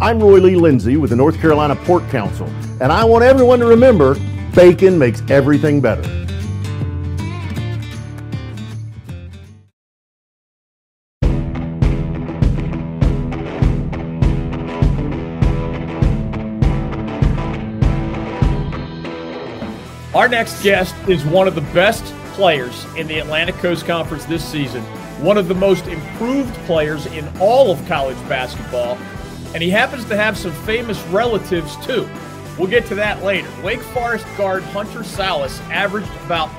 I'm Roy Lee Lindsay with the North Carolina Pork Council, and I want everyone to remember bacon makes everything better. Our next guest is one of the best players in the Atlantic Coast Conference this season, one of the most improved players in all of college basketball, and he happens to have some famous relatives too. We'll get to that later. Wake Forest guard Hunter Sallis averaged about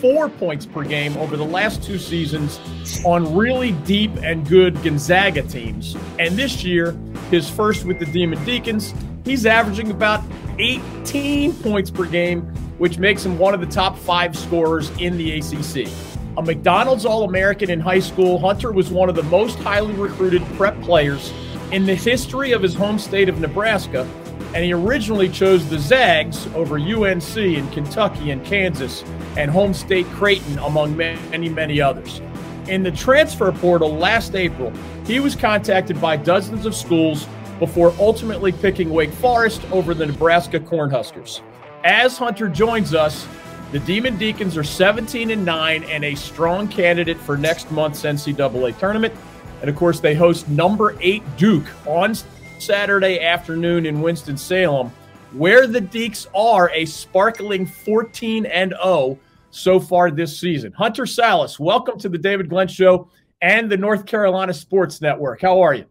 four points per game over the last two seasons on really deep and good Gonzaga teams. And this year, his first with the Demon Deacons, he's averaging about 18 points per game, which makes him one of the top five scorers in the ACC. A McDonald's All American in high school, Hunter was one of the most highly recruited prep players in the history of his home state of Nebraska, and he originally chose the Zags over UNC and Kentucky and Kansas and home state Creighton, among many, many others. In the transfer portal last April, he was contacted by dozens of schools before ultimately picking Wake Forest over the Nebraska Cornhuskers. As Hunter joins us, the Demon Deacons are 17 and 9 and a strong candidate for next month's NCAA tournament. And of course, they host number eight Duke on Saturday afternoon in Winston-Salem, where the Deacs are a sparkling 14 and 0 so far this season. Hunter Sallis, welcome to the David Glenn Show and the North Carolina Sports Network. How are you?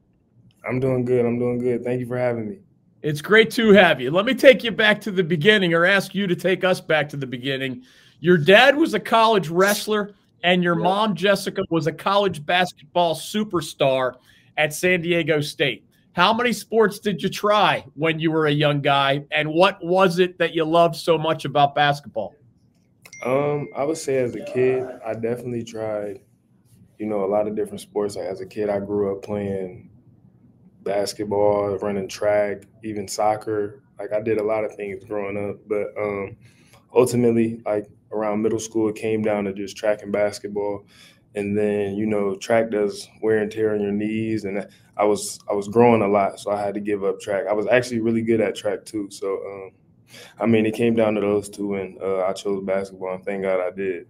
I'm doing good. I'm doing good. Thank you for having me. It's great to have you. Let me take you back to the beginning or ask you to take us back to the beginning. Your dad was a college wrestler and your mom, Jessica, was a college basketball superstar at San Diego State. How many sports did you try when you were a young guy, and what was it that you loved so much about basketball? Um, I would say as a kid, I definitely tried, you know, a lot of different sports. Like as a kid, I grew up playing basketball, running track, even soccer. Like I did a lot of things growing up, but um, ultimately, like around middle school, it came down to just track and basketball. And then you know, track does wear and tear on your knees, and I was I was growing a lot, so I had to give up track. I was actually really good at track too, so um, I mean, it came down to those two, and uh, I chose basketball, and thank God I did.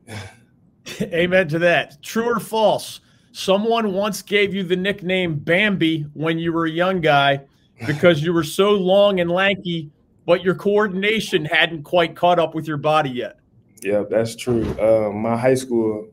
Amen to that. True or false? Someone once gave you the nickname Bambi when you were a young guy because you were so long and lanky, but your coordination hadn't quite caught up with your body yet. Yeah, that's true. Uh, my high school,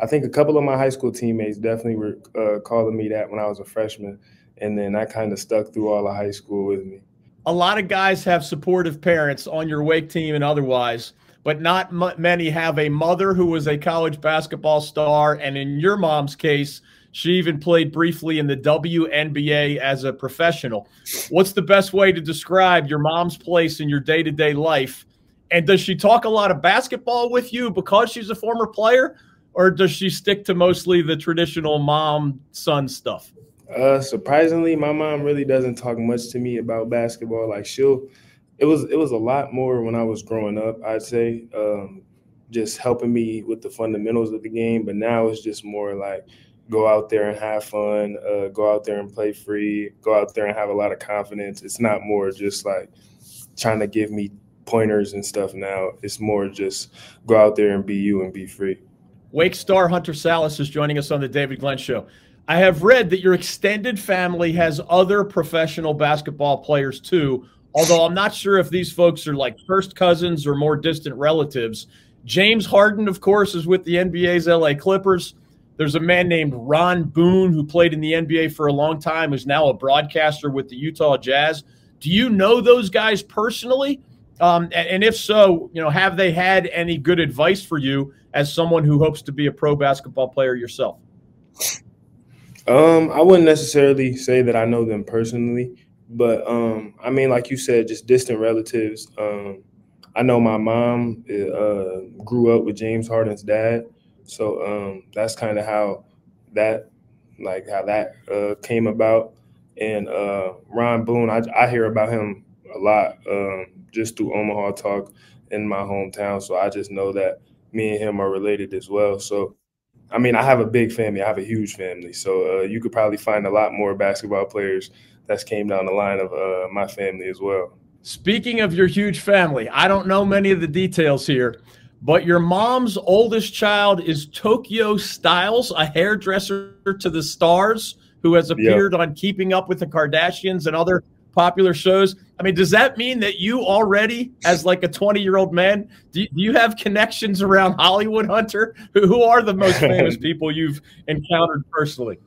I think a couple of my high school teammates definitely were uh, calling me that when I was a freshman, and then that kind of stuck through all of high school with me. A lot of guys have supportive parents on your wake team and otherwise, but not many have a mother who was a college basketball star, and in your mom's case, she even played briefly in the WNBA as a professional. What's the best way to describe your mom's place in your day to day life? And does she talk a lot of basketball with you because she's a former player, or does she stick to mostly the traditional mom son stuff? Uh, surprisingly, my mom really doesn't talk much to me about basketball. Like she'll, it was it was a lot more when I was growing up. I'd say, um, just helping me with the fundamentals of the game. But now it's just more like go out there and have fun, uh, go out there and play free, go out there and have a lot of confidence. It's not more just like trying to give me pointers and stuff now. It's more just go out there and be you and be free. Wake star Hunter Sallis is joining us on the David Glenn Show. I have read that your extended family has other professional basketball players too, although I'm not sure if these folks are like first cousins or more distant relatives. James Harden, of course, is with the NBA's LA Clippers. There's a man named Ron Boone who played in the NBA for a long time, who's now a broadcaster with the Utah Jazz. Do you know those guys personally? Um, and if so, you know, have they had any good advice for you as someone who hopes to be a pro basketball player yourself? Um, I wouldn't necessarily say that I know them personally, but um, I mean, like you said, just distant relatives. Um, I know my mom uh, grew up with James Harden's dad, so um, that's kind of how that, like, how that uh, came about. And uh, Ron Boone, I, I hear about him a lot. Um, just through Omaha Talk in my hometown. So I just know that me and him are related as well. So I mean, I have a big family. I have a huge family, so uh, you could probably find a lot more basketball players that's came down the line of uh, my family as well. Speaking of your huge family, I don't know many of the details here, but your mom's oldest child is Tokyo Stylez, a hairdresser to the stars who has appeared yep. on Keeping Up with the Kardashians and other popular shows. I mean, does that mean that you already, as like a 20 year old man, do you, do you, have connections around Hollywood, Hunter? Who, who are the most famous people you've encountered personally?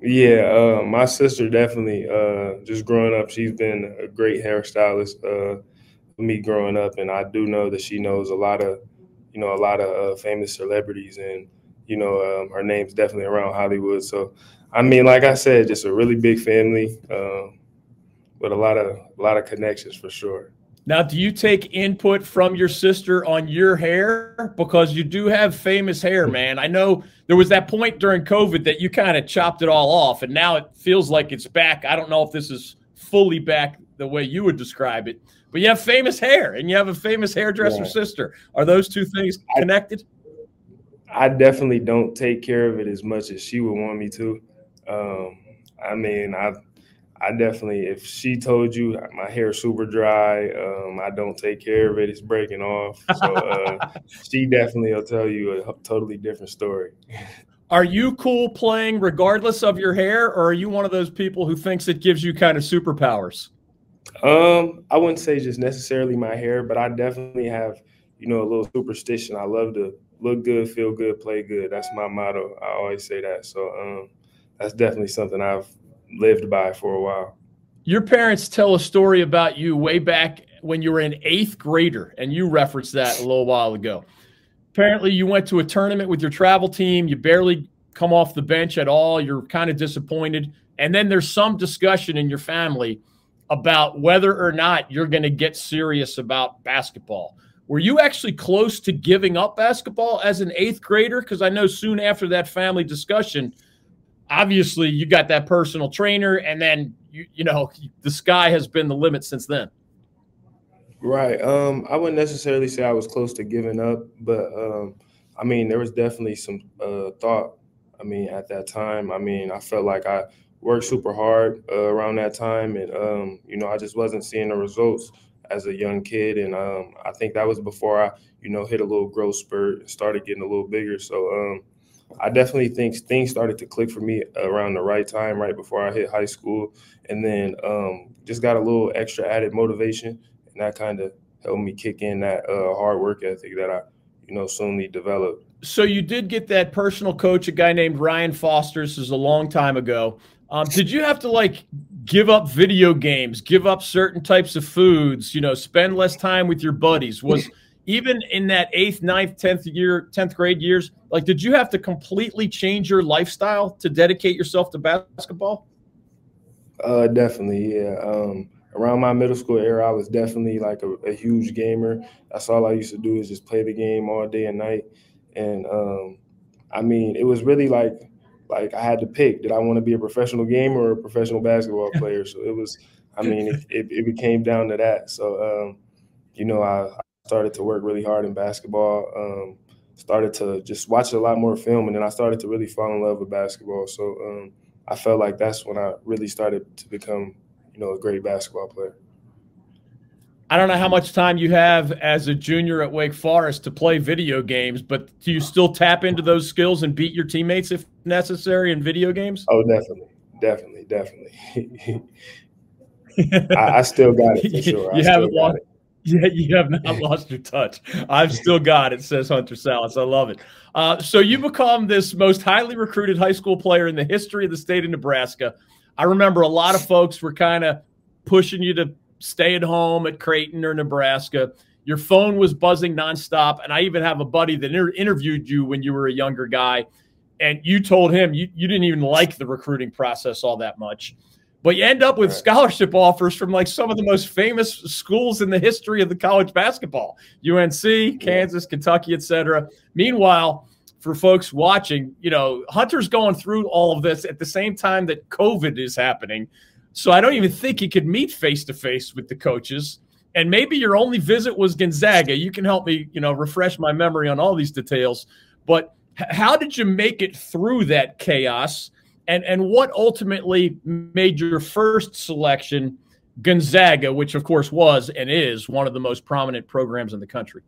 Yeah, uh, my sister definitely. Uh, just growing up, she's been a great hairstylist uh, for me growing up, and I do know that she knows a lot of, you know, a lot of uh, famous celebrities, and you know, um, her name's definitely around Hollywood. So, I mean, like I said, just a really big family, um, with a lot of a lot of connections for sure. Now, do you take input from your sister on your hair? Because you do have famous hair, man. I know there was that point during COVID that you kind of chopped it all off, and now it feels like it's back. I don't know if this is fully back the way you would describe it, but you have famous hair and you have a famous hairdresser yeah. sister. Are those two things connected? I, I, definitely don't take care of it as much as she would want me to. Um, I mean, I've I definitely, if she told you my hair super dry, um, I don't take care of it, it's breaking off. So uh, she definitely will tell you a totally different story. Are you cool playing regardless of your hair, or are you one of those people who thinks it gives you kind of superpowers? Um, I wouldn't say just necessarily my hair, but I definitely have, you know, a little superstition. I love to look good, feel good, play good. That's my motto. I always say that. So um, that's definitely something I've lived by for a while. Your parents tell a story about you way back when you were an eighth grader, and you referenced that a little while ago. Apparently, you went to a tournament with your travel team. You barely come off the bench at all. You're kind of disappointed. And then there's some discussion in your family about whether or not you're going to get serious about basketball. Were you actually close to giving up basketball as an eighth grader? Because I know soon after that family discussion, obviously you got that personal trainer, and then you you know the sky has been the limit since then. Right. Um, I wouldn't necessarily say I was close to giving up, but um, I mean there was definitely some uh, thought. I mean at that time, I mean I felt like I worked super hard uh, around that time, and um, you know I just wasn't seeing the results as a young kid, and um, I think that was before I you know hit a little growth spurt and started getting a little bigger. So um, I definitely think things started to click for me around the right time, right before I hit high school, and then um, just got a little extra added motivation, and that kind of helped me kick in that uh, hard work ethic that I, you know, soonly developed. So you did get that personal coach, a guy named Ryan Foster. This is a long time ago. Um, did you have to like give up video games, give up certain types of foods, you know, spend less time with your buddies? Was even in that eighth, ninth, tenth year, tenth grade years, like did you have to completely change your lifestyle to dedicate yourself to basketball? Uh, definitely, yeah. Um, around my middle school era, I was definitely like a, a, huge gamer. That's all I used to do is just play the game all day and night. And um, I mean, it was really like like I had to pick: did I want to be a professional gamer or a professional basketball player? so it was. I mean, it, it, it became down to that. So, um, you know, I, started to work really hard in basketball. Um, started to just watch a lot more film, and then I started to really fall in love with basketball. So um, I felt like that's when I really started to become, you know, a great basketball player. I don't know how much time you have as a junior at Wake Forest to play video games, but do you still tap into those skills and beat your teammates if necessary in video games? Oh, definitely, definitely, definitely. I, I, still got it for sure. you haven't lost. It. Yeah, you have not lost your touch. I've still got it, says Hunter Sallis. I love it. Uh, so you become this most highly recruited high school player in the history of the state of Nebraska. I remember a lot of folks were kind of pushing you to stay at home at Creighton or Nebraska. Your phone was buzzing nonstop. And I even have a buddy that inter- interviewed you when you were a younger guy. And you told him you, you didn't even like the recruiting process all that much but you end up with right. scholarship offers from like some of the most famous schools in the history of the college basketball UNC, Kansas, Kentucky, etc. Meanwhile, for folks watching, you know, Hunter's going through all of this at the same time that COVID is happening. So I don't even think he could meet face to face with the coaches. And maybe your only visit was Gonzaga. You can help me, you know, refresh my memory on all these details. But How did you make it through that chaos? And and what ultimately made your first selection Gonzaga, which of course was and is one of the most prominent programs in the country?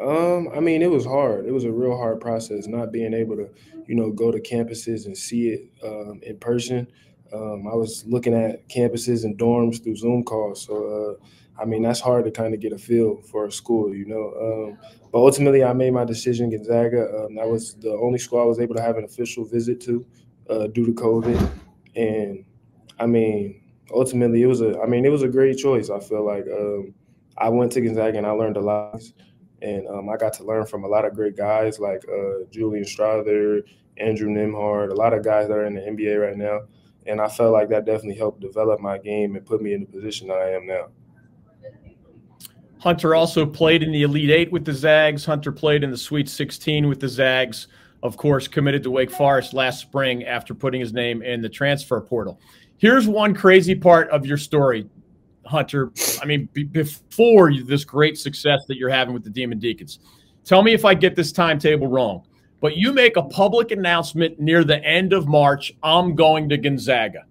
Um, I mean, it was hard. It was a real hard process, not being able to, you know, go to campuses and see it um, in person. Um, I was looking at campuses and dorms through Zoom calls. So, uh, I mean, that's hard to kind of get a feel for a school, you know. Um, but ultimately, I made my decision, Gonzaga. Um, that was the only school I was able to have an official visit to uh, due to COVID. And I mean, ultimately, it was a. I mean, it was a great choice. I feel like um, I went to Gonzaga and I learned a lot and um, I got to learn from a lot of great guys like uh, Julian Strawther, Andrew Nembhard, a lot of guys that are in the NBA right now. And I felt like that definitely helped develop my game and put me in the position that I am now. Hunter also played in the Elite Eight with the Zags. Hunter played in the Sweet 16 with the Zags. Of course, committed to Wake Forest last spring after putting his name in the transfer portal. Here's one crazy part of your story. Hunter, I mean, b- before this great success that you're having with the Demon Deacons. Tell me if I get this timetable wrong, but you make a public announcement near the end of March I'm going to Gonzaga.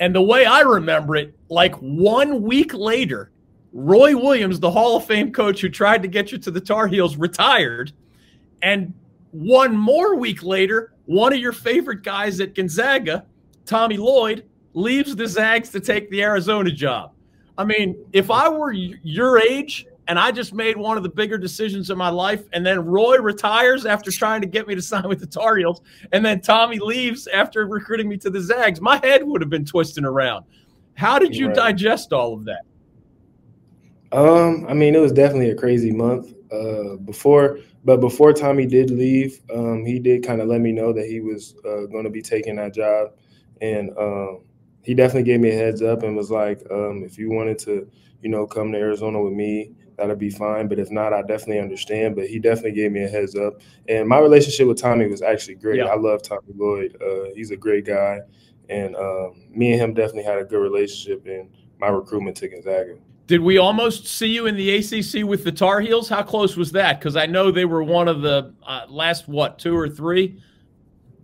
And the way I remember it, like one week later, Roy Williams, the Hall of Fame coach who tried to get you to the Tar Heels, retired. And one more week later, one of your favorite guys at Gonzaga, Tommy Lloyd, leaves the Zags to take the Arizona job. I mean, if I were your age and I just made one of the bigger decisions in my life, and then Roy retires after trying to get me to sign with the Tar Heels, and then Tommy leaves after recruiting me to the Zags, my head would have been twisting around. How did you right. digest all of that? Um, I mean, it was definitely a crazy month. Uh, before, but before Tommy did leave, um, he did kind of let me know that he was uh, going to be taking that job, and um, he definitely gave me a heads up and was like, um, if you wanted to, you know, come to Arizona with me, that'd be fine. But if not, I definitely understand. But he definitely gave me a heads up. And my relationship with Tommy was actually great. Yeah. I love Tommy Lloyd. Uh, he's a great guy. And um, me and him definitely had a good relationship in my recruitment to Gonzaga. Did we almost see you in the ACC with the Tar Heels? How close was that? Because I know they were one of the uh, last, what, two or three?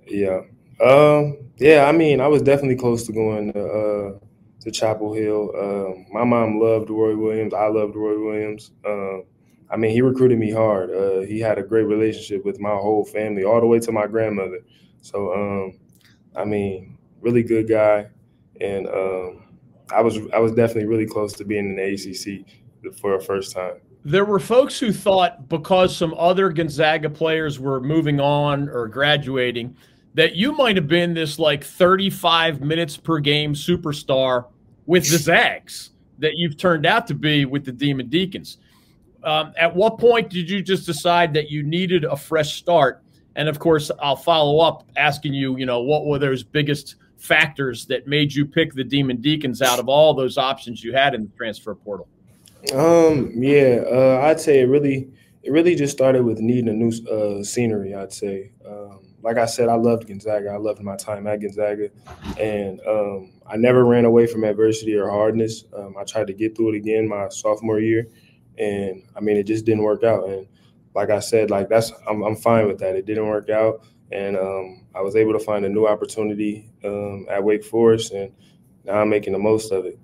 Yeah. Um, yeah, I mean, I was definitely close to going to uh, to Chapel Hill. Um, my mom loved Roy Williams. I loved Roy Williams. Um, I mean, he recruited me hard. Uh, he had a great relationship with my whole family, all the way to my grandmother. So, um, I mean, really good guy, and I was I was definitely really close to being in the ACC for a first time. There were folks who thought because some other Gonzaga players were moving on or graduating that you might have been this like 35 minutes per game superstar with the Zags that you've turned out to be with the Demon Deacons. Um, at what point did you just decide that you needed a fresh start? And of course, I'll follow up asking you, you know, what were those biggest factors that made you pick the Demon Deacons out of all those options you had in the transfer portal? Um, yeah, uh, I'd say it really, it really just started with needing a new uh, scenery. I'd say. Um, like I said, I loved Gonzaga. I loved my time at Gonzaga, and um, I never ran away from adversity or hardness. Um, I tried to get through it again my sophomore year, and I mean, it just didn't work out. And like I said, like that's I'm, I'm fine with that. It didn't work out, and um, I was able to find a new opportunity um, at Wake Forest, and now I'm making the most of it.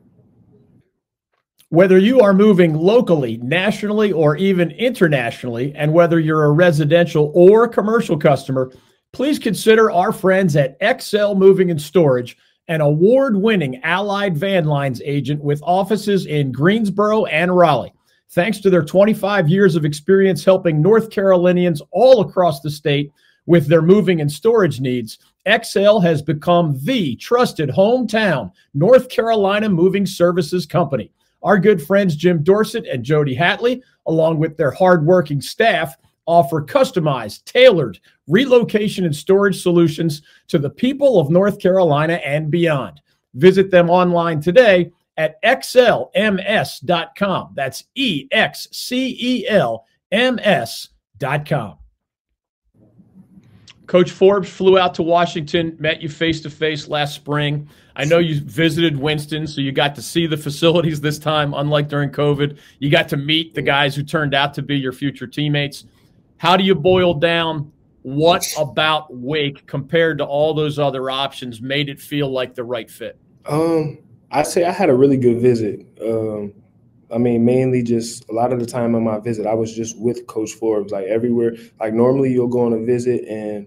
Whether you are moving locally, nationally, or even internationally, and whether you're a residential or commercial customer please consider our friends at Excel Moving and Storage, an award winning Allied Van Lines agent with offices in Greensboro and Raleigh. Thanks to their 25 years of experience helping North Carolinians all across the state with their moving and storage needs, Excel has become the trusted hometown North Carolina moving services company. Our good friends Jim Dorsett and Jody Hatley, along with their hardworking staff, offer customized, tailored relocation and storage solutions to the people of North Carolina and beyond. Visit them online today at excelms.com. That's E X C E L M S.com. Coach Forbes flew out to Washington, met you face to face last spring. I know you visited Winston, so you got to see the facilities this time, unlike during COVID. You got to meet the guys who turned out to be your future teammates. How do you boil down what about Wake compared to all those other options made it feel like the right fit? Um, I say I had a really good visit. Um, I mean, mainly just a lot of the time on my visit, I was just with Coach Forbes. Like everywhere, like normally you'll go on a visit and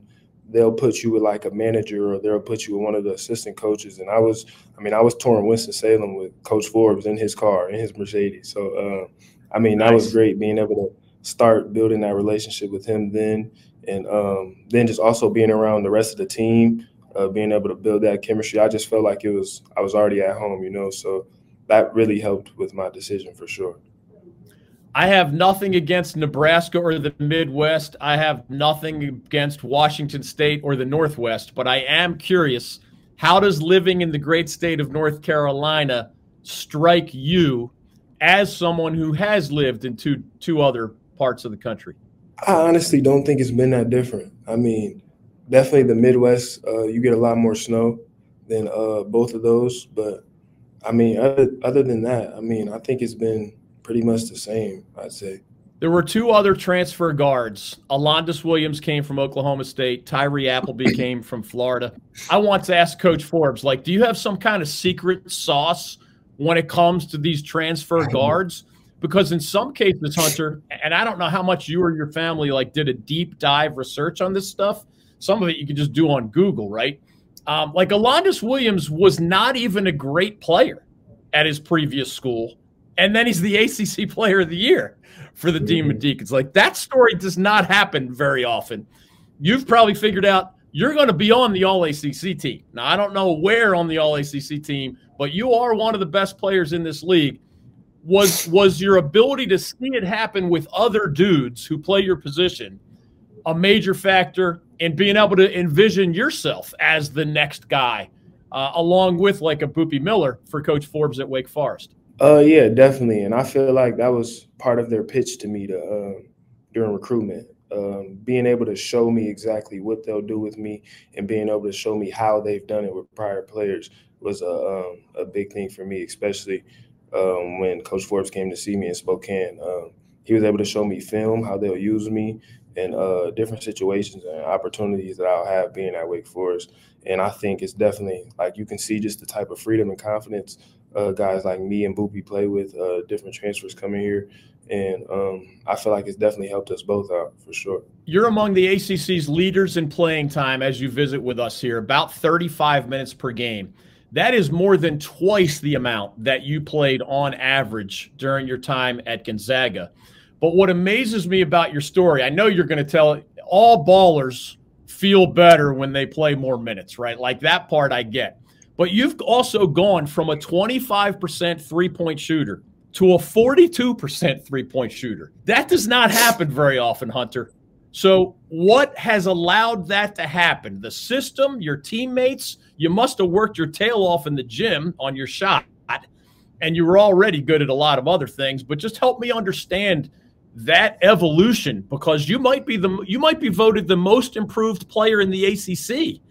they'll put you with like a manager or they'll put you with one of the assistant coaches. And I was, I mean, I was touring Winston Salem with Coach Forbes in his car in his Mercedes. So, uh, I mean, nice. that was great being able to start building that relationship with him then, and um, then just also being around the rest of the team, uh, being able to build that chemistry. I just felt like it was I was already at home, you know. So that really helped with my decision for sure. I have nothing against Nebraska or the Midwest. I have nothing against Washington State or the Northwest, but I am curious how does living in the great state of North Carolina strike you as someone who has lived in two two other parts of the country? I honestly don't think it's been that different. I mean, definitely the Midwest, uh, you get a lot more snow than uh, both of those, but I mean, other, other than that, I mean, I think it's been pretty much the same, I'd say. There were two other transfer guards. Alondes Williams came from Oklahoma State. Tyree Appleby came from Florida. I want to ask Coach Forbes, like, do you have some kind of secret sauce when it comes to these transfer guards? Because in some cases, Hunter, and I don't know how much you or your family like did a deep dive research on this stuff. Some of it you can just do on Google, right? Um, like Alondes Williams was not even a great player at his previous school and then he's the ACC Player of the Year for the mm-hmm. Demon Deacons. Like that story does not happen very often. You've probably figured out you're going to be on the All ACC team. Now I don't know where on the All ACC team, but you are one of the best players in this league. Was was your ability to see it happen with other dudes who play your position a major factor in being able to envision yourself as the next guy, uh, along with like a Boopie Miller for Coach Forbes at Wake Forest? Uh, yeah, definitely. And I feel like that was part of their pitch to me to uh, during recruitment. Um, being able to show me exactly what they'll do with me and being able to show me how they've done it with prior players was a, um, a big thing for me, especially um, when Coach Forbes came to see me in Spokane. Um, he was able to show me film, how they'll use me in uh, different situations and opportunities that I'll have being at Wake Forest. And I think it's definitely like you can see just the type of freedom and confidence uh, guys like me and Boopie play with, uh, different transfers coming here. And um, I feel like it's definitely helped us both out for sure. You're among the ACC's leaders in playing time as you visit with us here, about 35 minutes per game. That is more than twice the amount that you played on average during your time at Gonzaga. But what amazes me about your story, I know you're going to tell it, all ballers feel better when they play more minutes, right? Like that part I get. But you've also gone from a 25% three point shooter to a 42% three point shooter. That does not happen very often, Hunter. So, what has allowed that to happen? The system, your teammates, you must have worked your tail off in the gym on your shot, and you were already good at a lot of other things. But just help me understand that evolution because you might be the you might be voted the most improved player in the ACC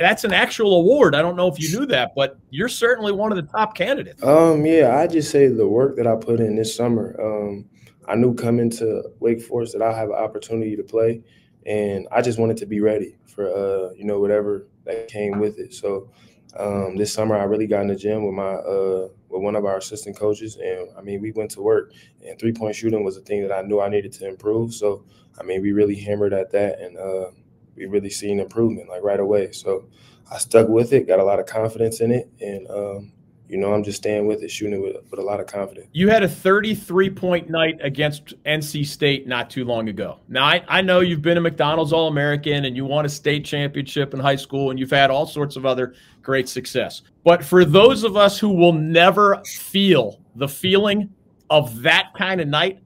that's an actual award. I don't know if you knew that, but you're certainly one of the top candidates. Um, yeah, I just say the work that I put in this summer. Um, I knew coming to Wake Forest that I'll have an opportunity to play, and I just wanted to be ready for uh, you know whatever that came with it. So um, this summer, I really got in the gym with my uh, with one of our assistant coaches, and I mean we went to work. And three point shooting was a thing that I knew I needed to improve. So I mean we really hammered at that, and uh, we really seen improvement like right away. So I stuck with it, got a lot of confidence in it, and um, you know, I'm just staying with it, shooting with, with a lot of confidence. You had a 33 point night against NC State not too long ago. Now, I, I know you've been a McDonald's All American and you won a state championship in high school and you've had all sorts of other great success. But for those of us who will never feel the feeling of that kind of night,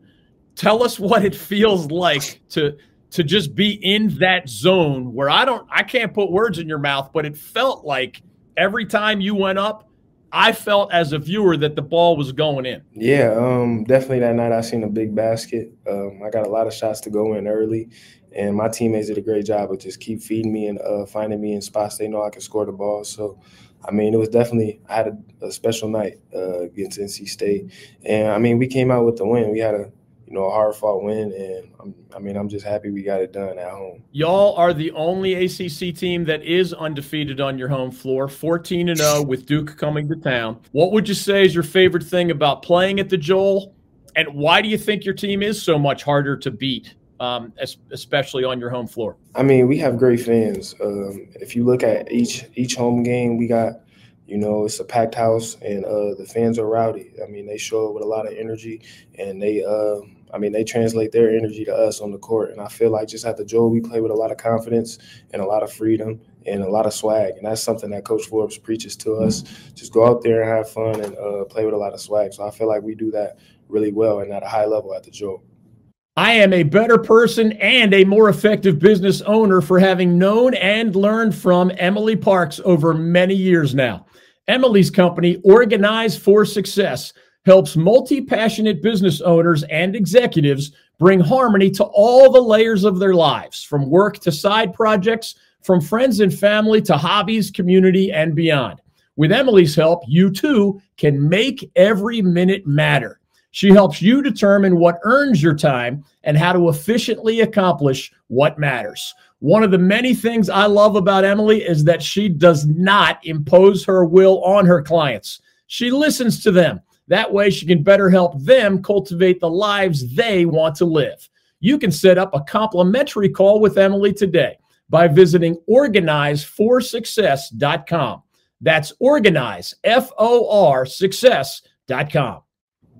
tell us what it feels like to to just be in that zone where I don't, I can't put words in your mouth, but it felt like every time you went up, I felt as a viewer that the ball was going in. Yeah, um, definitely that night I seen a big basket. Um, I got a lot of shots to go in early, and my teammates did a great job of just keep feeding me and uh, finding me in spots they know I can score the ball. So, I mean, it was definitely I had a, a special night uh, against NC State, and I mean we came out with the win. We had a you know, a hard fought win. And I'm, I mean, I'm just happy we got it done at home. Y'all are the only ACC team that is undefeated on your home floor, 14 and 0 with Duke coming to town. What would you say is your favorite thing about playing at the Joel? And why do you think your team is so much harder to beat, um, especially on your home floor? I mean, we have great fans. Um, if you look at each each home game, we got you know, it's a packed house, and uh, the fans are rowdy. I mean, they show up with a lot of energy, and they, uh, I mean, they translate their energy to us on the court. And I feel like just at the Joel, we play with a lot of confidence and a lot of freedom and a lot of swag, and that's something that Coach Forbes preaches to us. Just go out there and have fun and uh, play with a lot of swag. So I feel like we do that really well and at a high level at the Joel. I am a better person and a more effective business owner for having known and learned from Emily Parks over many years now. Emily's company, Organize for Success, helps multi passionate business owners and executives bring harmony to all the layers of their lives, from work to side projects, from friends and family to hobbies, community, and beyond. With Emily's help, you too can make every minute matter. She helps you determine what earns your time and how to efficiently accomplish what matters. One of the many things I love about Emily is that she does not impose her will on her clients. She listens to them. That way, she can better help them cultivate the lives they want to live. You can set up a complimentary call with Emily today by visiting organizeforsuccess.com. That's organize, F O R, success.com.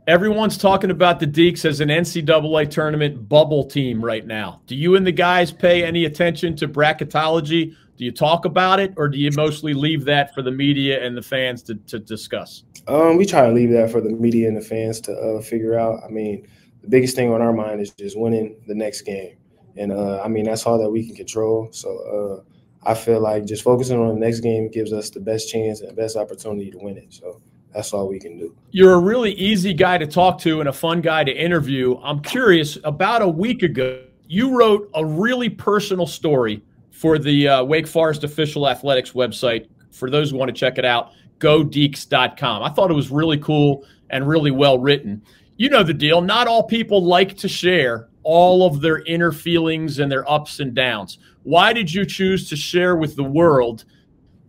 Everyone's talking about the Deacs as an NCAA tournament bubble team right now. Do you and the guys pay any attention to bracketology? Do you talk about it, or do you mostly leave that for the media and the fans to, to discuss? Um, we try to leave that for the media and the fans to uh, figure out. I mean, the biggest thing on our mind is just winning the next game, and uh, I mean that's all that we can control. So uh, I feel like just focusing on the next game gives us the best chance and best opportunity to win it. So that's all we can do. You're a really easy guy to talk to and a fun guy to interview. I'm curious, about a week ago, you wrote a really personal story for the uh, Wake Forest official athletics website. For those who want to check it out, godeacs.com. I thought it was really cool and really well written. You know the deal. Not all people like to share all of their inner feelings and their ups and downs. Why did you choose to share with the world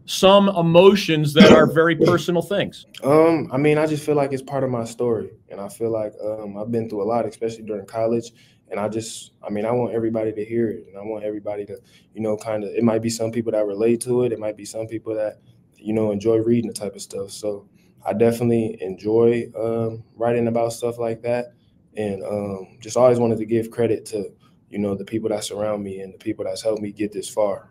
some emotions that are very personal things? Um, I mean, I just feel like it's part of my story, and I feel like um, I've been through a lot, especially during college. And I just, I mean, I want everybody to hear it, and I want everybody to, you know, kind of. It might be some people that relate to it. It might be some people that, you know, enjoy reading the type of stuff. So I definitely enjoy um, writing about stuff like that, and um, just always wanted to give credit to, you know, the people that surround me and the people that's helped me get this far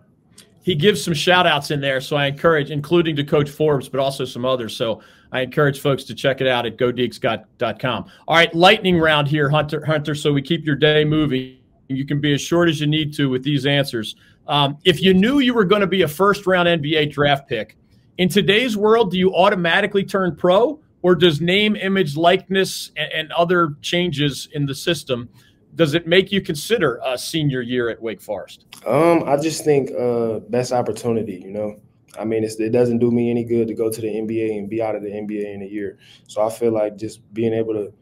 he gives some shout outs in there. So I encourage, including to Coach Forbes, but also some others. So I encourage folks to check it out at godeacs.com. All right, lightning round here, Hunter. Hunter, so we keep your day moving. You can be as short as you need to with these answers. Um, if you knew you were going to be a first round NBA draft pick, in today's world, do you automatically turn pro, or does name, image, likeness, and, and other changes in the system? Does it make you consider a senior year at Wake Forest? Um, I just think uh, best opportunity. You know, I mean, it doesn't do me any good to go to the NBA and be out of the NBA in a year. So I feel like just being able to,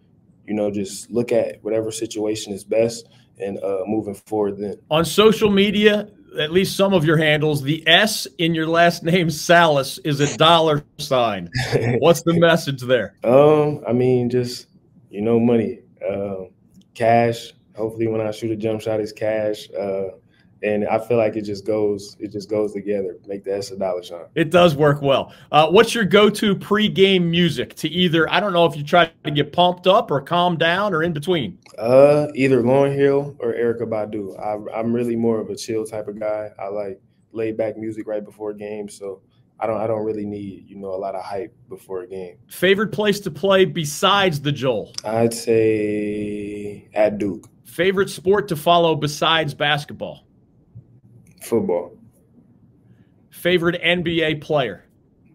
you know, just look at whatever situation is best and uh, moving forward. Then on social media, at least some of your handles, the S in your last name Sallis is a dollar sign. What's the message there? Um, I mean, just you know, money, uh, cash, hopefully when I shoot a jump shot, it's cash. Uh, and I feel like it just goes, it just goes together. Make the S a dollar sign. It does work well. Uh, what's your go-to pre-game music to either? I don't know if you try to get pumped up or calm down or in between. Uh, either Lauryn Hill or Erykah Badu. I, I'm really more of a chill type of guy. I like laid back music right before games, so I don't I don't really need you know a lot of hype before a game. Favorite place to play besides the Joel? I'd say at Duke. Favorite sport to follow besides basketball? Football. Favorite NBA player?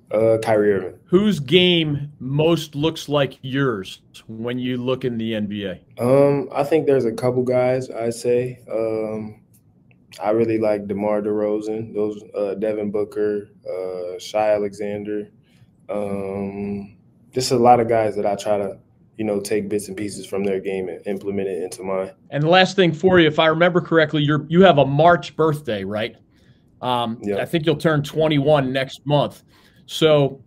Uh, Kyrie Irving. Whose game most looks like yours when you look in the NBA? Um, I think there's a couple guys. I say. Um, I really like DeMar DeRozan. Those uh, Devin Booker, uh, Shai Alexander. Um, just a lot of guys that I try to you know, take bits and pieces from their game and implement it into mine. And the last thing for you, if I remember correctly, you're you have a March birthday, right? Um, yeah. I think you'll turn 21 next month. So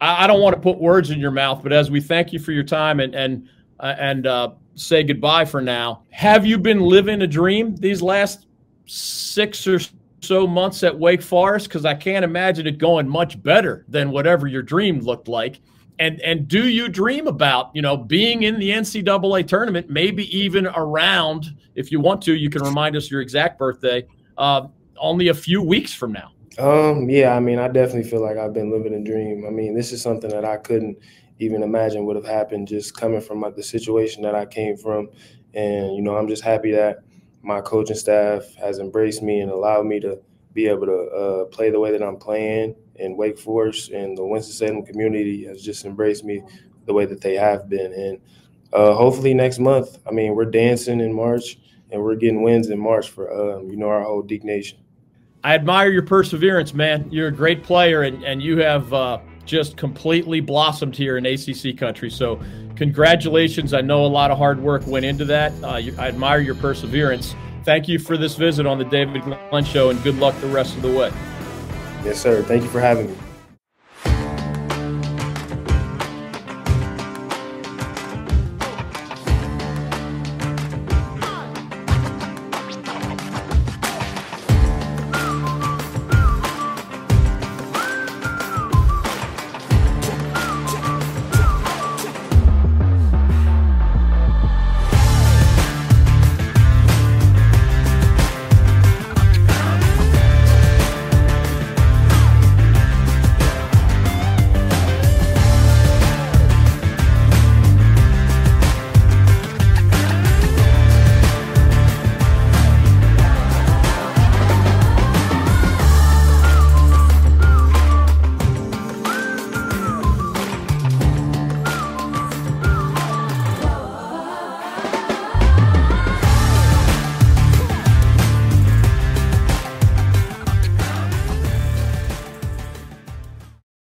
I, I, don't want to put words in your mouth, but as we thank you for your time and and uh, and uh, say goodbye for now, have you been living a dream these last six or so months at Wake Forest? Because I can't imagine it going much better than whatever your dream looked like. And and do you dream about you know being in the NCAA tournament, maybe even around? If you want to, you can remind us your exact birthday. Uh, only a few weeks from now. Um, yeah, I mean, I definitely feel like I've been living a dream. I mean, this is something that I couldn't even imagine would have happened just coming from like, the situation that I came from. And, you know, I'm just happy that my coaching staff has embraced me and allowed me to be able to uh, play the way that I'm playing. in Wake Forest and the Winston-Salem community has just embraced me the way that they have been. And uh, hopefully next month, I mean, we're dancing in March and we're getting wins in March for, um, you know, our whole Deac Nation. I admire your perseverance, man. You're a great player, and, and you have uh, just completely blossomed here in ACC country. So, congratulations. I know a lot of hard work went into that. Uh, you, I admire your perseverance. Thank you for this visit on the David Glenn Show, and good luck the rest of the way. Yes, sir. Thank you for having me.